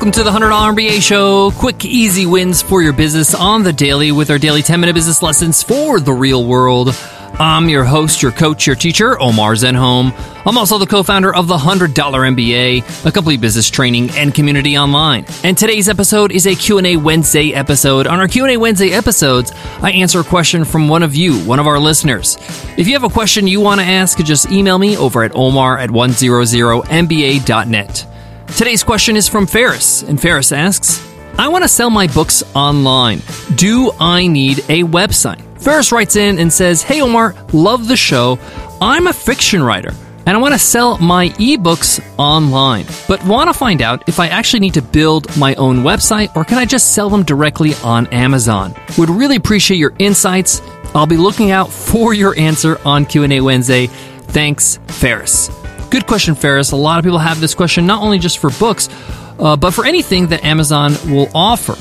Welcome to the $100 MBA show. Quick, easy wins for your business on the daily with our daily 10 minute business lessons for the real world. I'm your host, your coach, your teacher, Omar Zenhom. I'm also the co-founder of the $100 MBA, a complete business training and community online. And today's episode is a Q&A Wednesday episode. On our Q&A Wednesday episodes, I answer a question from one of you, one of our listeners. If you have a question you want to ask, just email me over at omar at 100mba.net. Today's question is from Ferris, and Ferris asks, I want to sell my books online. Do I need a website? Ferris writes in and says, Hey Omar, love the show. I'm a fiction writer and I want to sell my ebooks online, but want to find out if I actually need to build my own website or can I just sell them directly on Amazon? Would really appreciate your insights. I'll be looking out for your answer on Q&A Wednesday. Thanks, Ferris. Good question, Ferris. A lot of people have this question not only just for books, uh, but for anything that Amazon will offer,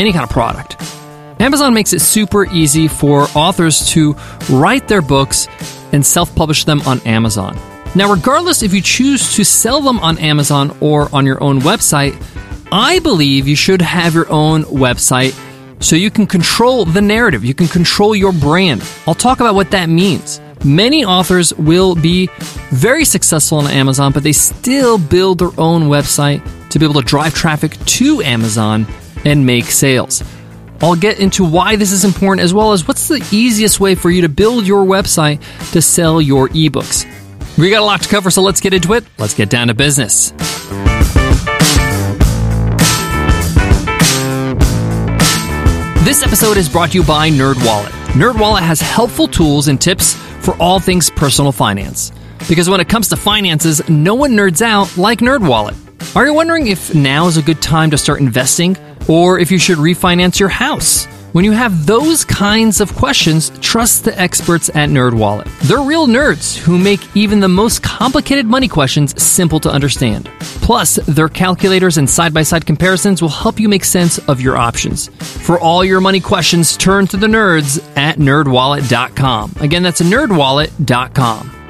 any kind of product. Amazon makes it super easy for authors to write their books and self publish them on Amazon. Now, regardless if you choose to sell them on Amazon or on your own website, I believe you should have your own website so you can control the narrative, you can control your brand. I'll talk about what that means. Many authors will be very successful on Amazon, but they still build their own website to be able to drive traffic to Amazon and make sales. I'll get into why this is important as well as what's the easiest way for you to build your website to sell your ebooks. We got a lot to cover, so let's get into it. Let's get down to business. This episode is brought to you by NerdWallet. NerdWallet has helpful tools and tips for all things personal finance. Because when it comes to finances, no one nerds out like NerdWallet. Are you wondering if now is a good time to start investing or if you should refinance your house? When you have those kinds of questions, trust the experts at NerdWallet. They're real nerds who make even the most complicated money questions simple to understand. Plus, their calculators and side-by-side comparisons will help you make sense of your options. For all your money questions, turn to the nerds at nerdwallet.com. Again, that's nerdwallet.com.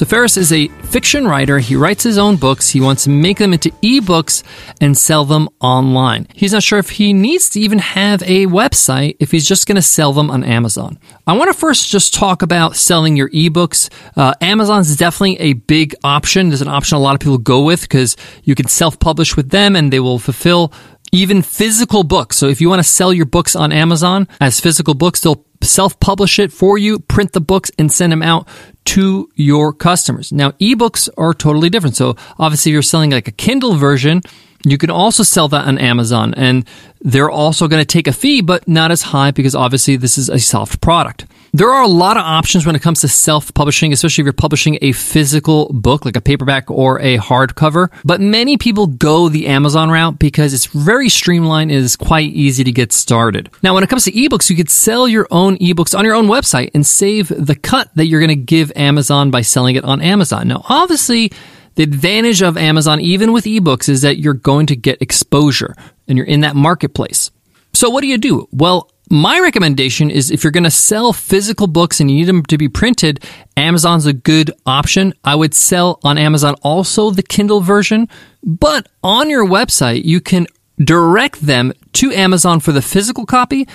So Ferris is a fiction writer. He writes his own books. He wants to make them into ebooks and sell them online. He's not sure if he needs to even have a website if he's just going to sell them on Amazon. I want to first just talk about selling your ebooks. Uh, Amazon is definitely a big option. There's an option a lot of people go with because you can self-publish with them and they will fulfill even physical books. So if you want to sell your books on Amazon as physical books, they'll self publish it for you, print the books, and send them out to your customers. Now, ebooks are totally different. So obviously, you're selling like a Kindle version. You can also sell that on Amazon, and they're also going to take a fee, but not as high because obviously this is a soft product. There are a lot of options when it comes to self publishing, especially if you're publishing a physical book like a paperback or a hardcover. But many people go the Amazon route because it's very streamlined. And It is quite easy to get started. Now, when it comes to ebooks, you could sell your own ebooks on your own website and save the cut that you're going to give Amazon by selling it on Amazon. Now, obviously, the advantage of Amazon, even with ebooks, is that you're going to get exposure and you're in that marketplace. So what do you do? Well, my recommendation is if you're going to sell physical books and you need them to be printed, Amazon's a good option. I would sell on Amazon also the Kindle version, but on your website, you can direct them to Amazon for the physical copy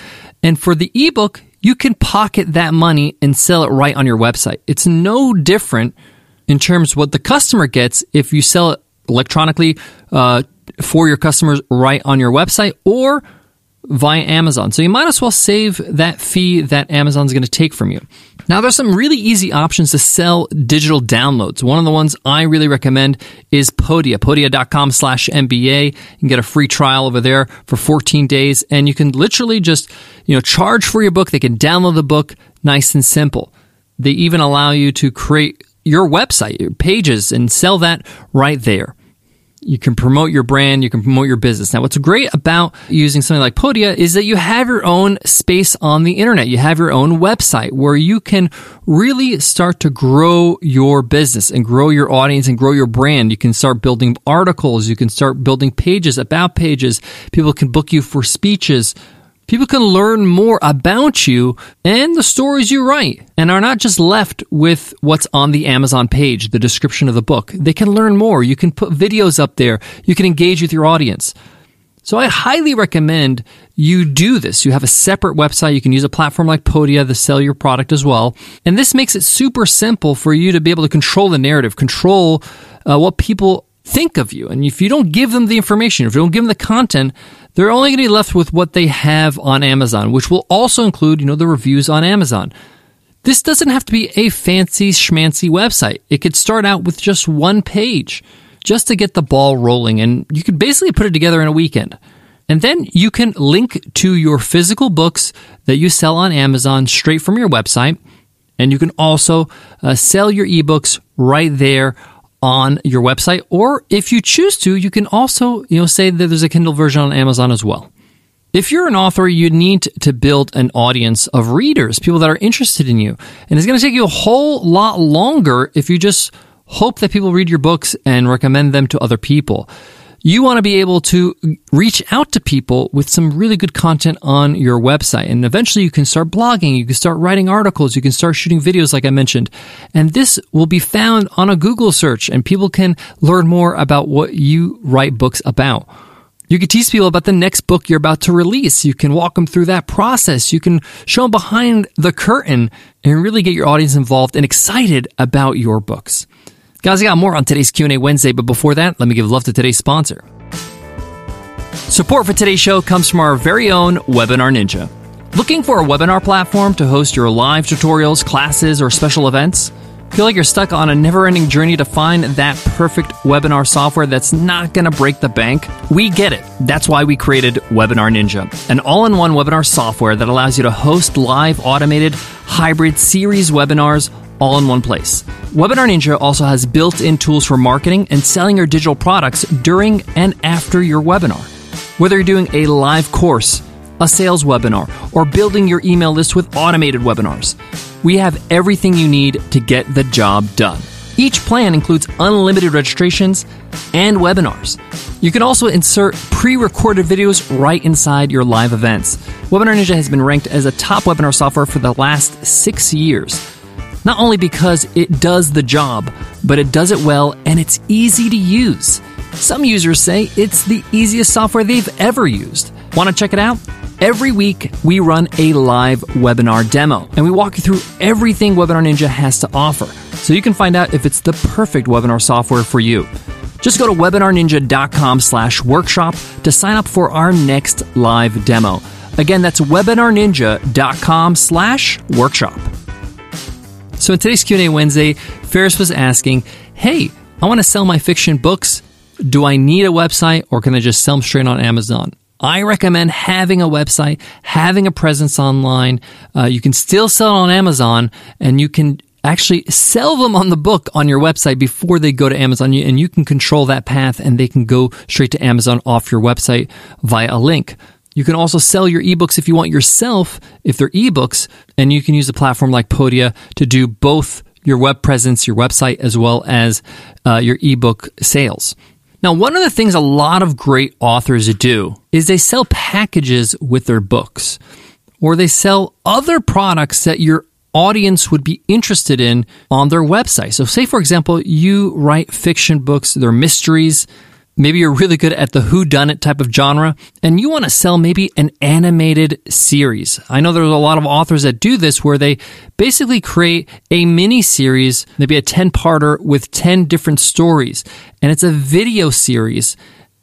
and for the ebook, you can pocket that money and sell it right on your website. It's no different in terms of what the customer gets if you sell it electronically uh, for your customers right on your website or via Amazon. So you might as well save that fee that Amazon's going to take from you. Now there's some really easy options to sell digital downloads. One of the ones I really recommend is Podia, podia.com slash MBA. You can get a free trial over there for 14 days and you can literally just, you know, charge for your book. They can download the book nice and simple. They even allow you to create your website, your pages and sell that right there. You can promote your brand, you can promote your business. Now, what's great about using something like Podia is that you have your own space on the internet. You have your own website where you can really start to grow your business and grow your audience and grow your brand. You can start building articles, you can start building pages, about pages. People can book you for speeches. People can learn more about you and the stories you write and are not just left with what's on the Amazon page, the description of the book. They can learn more. You can put videos up there. You can engage with your audience. So I highly recommend you do this. You have a separate website. You can use a platform like Podia to sell your product as well. And this makes it super simple for you to be able to control the narrative, control uh, what people think of you. And if you don't give them the information, if you don't give them the content, they're only going to be left with what they have on Amazon, which will also include, you know, the reviews on Amazon. This doesn't have to be a fancy schmancy website. It could start out with just one page just to get the ball rolling and you could basically put it together in a weekend. And then you can link to your physical books that you sell on Amazon straight from your website. And you can also uh, sell your ebooks right there on your website or if you choose to you can also you know say that there's a kindle version on amazon as well. If you're an author you need to build an audience of readers people that are interested in you. And it's going to take you a whole lot longer if you just hope that people read your books and recommend them to other people you want to be able to reach out to people with some really good content on your website. And eventually you can start blogging, you can start writing articles, you can start shooting videos like I mentioned. And this will be found on a Google search and people can learn more about what you write books about. You can teach people about the next book you're about to release. You can walk them through that process. You can show them behind the curtain and really get your audience involved and excited about your books. Guys, I got more on today's Q&A Wednesday, but before that, let me give love to today's sponsor. Support for today's show comes from our very own Webinar Ninja. Looking for a webinar platform to host your live tutorials, classes, or special events? Feel like you're stuck on a never ending journey to find that perfect webinar software that's not going to break the bank? We get it. That's why we created Webinar Ninja, an all in one webinar software that allows you to host live, automated, hybrid series webinars all in one place. Webinar Ninja also has built in tools for marketing and selling your digital products during and after your webinar. Whether you're doing a live course, a sales webinar, or building your email list with automated webinars, we have everything you need to get the job done. Each plan includes unlimited registrations and webinars. You can also insert pre recorded videos right inside your live events. Webinar Ninja has been ranked as a top webinar software for the last six years not only because it does the job, but it does it well and it's easy to use. Some users say it's the easiest software they've ever used. Want to check it out? Every week, we run a live webinar demo and we walk you through everything Webinar Ninja has to offer so you can find out if it's the perfect webinar software for you. Just go to webinarninja.com slash workshop to sign up for our next live demo. Again, that's webinarninja.com slash workshop. So in today's Q&A Wednesday, Ferris was asking, "Hey, I want to sell my fiction books. Do I need a website or can I just sell them straight on Amazon?" I recommend having a website, having a presence online. Uh, you can still sell it on Amazon, and you can actually sell them on the book on your website before they go to Amazon, and you can control that path, and they can go straight to Amazon off your website via a link. You can also sell your ebooks if you want yourself, if they're ebooks, and you can use a platform like Podia to do both your web presence, your website, as well as uh, your ebook sales. Now, one of the things a lot of great authors do is they sell packages with their books, or they sell other products that your audience would be interested in on their website. So, say, for example, you write fiction books, they're mysteries, Maybe you're really good at the who done it type of genre and you want to sell maybe an animated series. I know there's a lot of authors that do this where they basically create a mini series, maybe a 10 parter with 10 different stories. And it's a video series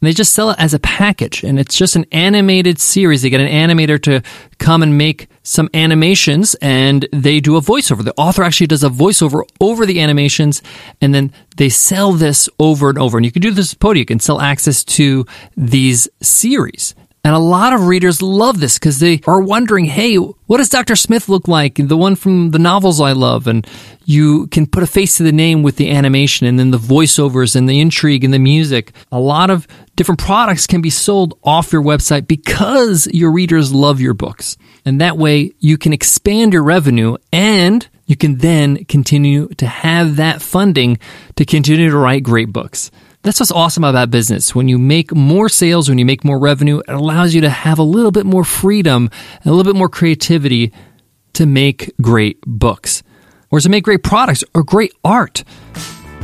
and they just sell it as a package and it's just an animated series. They get an animator to come and make some animations and they do a voiceover. The author actually does a voiceover over the animations and then they sell this over and over. And you can do this with Podia. You can sell access to these series. And a lot of readers love this because they are wondering, hey, what does Dr. Smith look like? The one from the novels I love. And you can put a face to the name with the animation and then the voiceovers and the intrigue and the music. A lot of different products can be sold off your website because your readers love your books. And that way you can expand your revenue and you can then continue to have that funding to continue to write great books. That's what's awesome about business. When you make more sales, when you make more revenue, it allows you to have a little bit more freedom and a little bit more creativity to make great books or to make great products or great art.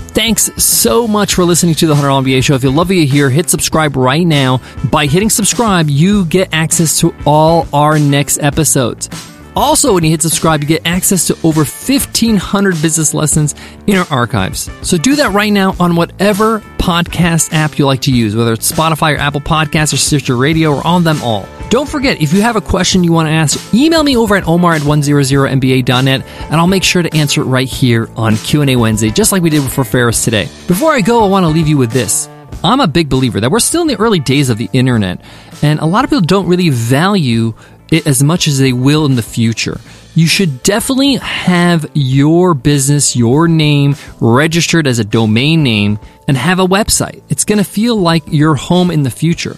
Thanks so much for listening to the $100 MBA show. If you love what you hear, hit subscribe right now. By hitting subscribe, you get access to all our next episodes. Also, when you hit subscribe, you get access to over 1,500 business lessons in our archives. So do that right now on whatever podcast app you like to use, whether it's Spotify or Apple Podcasts or Stitcher Radio or on them all. Don't forget, if you have a question you want to ask, email me over at omar at 100mba.net and I'll make sure to answer it right here on Q&A Wednesday, just like we did for Ferris today. Before I go, I want to leave you with this. I'm a big believer that we're still in the early days of the internet, and a lot of people don't really value as much as they will in the future. You should definitely have your business, your name registered as a domain name and have a website. It's going to feel like your home in the future.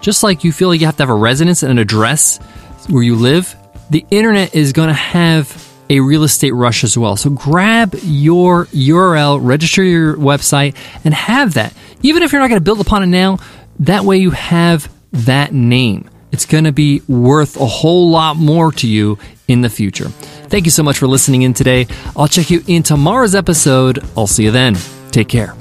Just like you feel like you have to have a residence and an address where you live, the internet is going to have a real estate rush as well. So grab your URL, register your website, and have that. Even if you're not going to build upon it now, that way you have that name it's going to be worth a whole lot more to you in the future. Thank you so much for listening in today. I'll check you in tomorrow's episode. I'll see you then. Take care.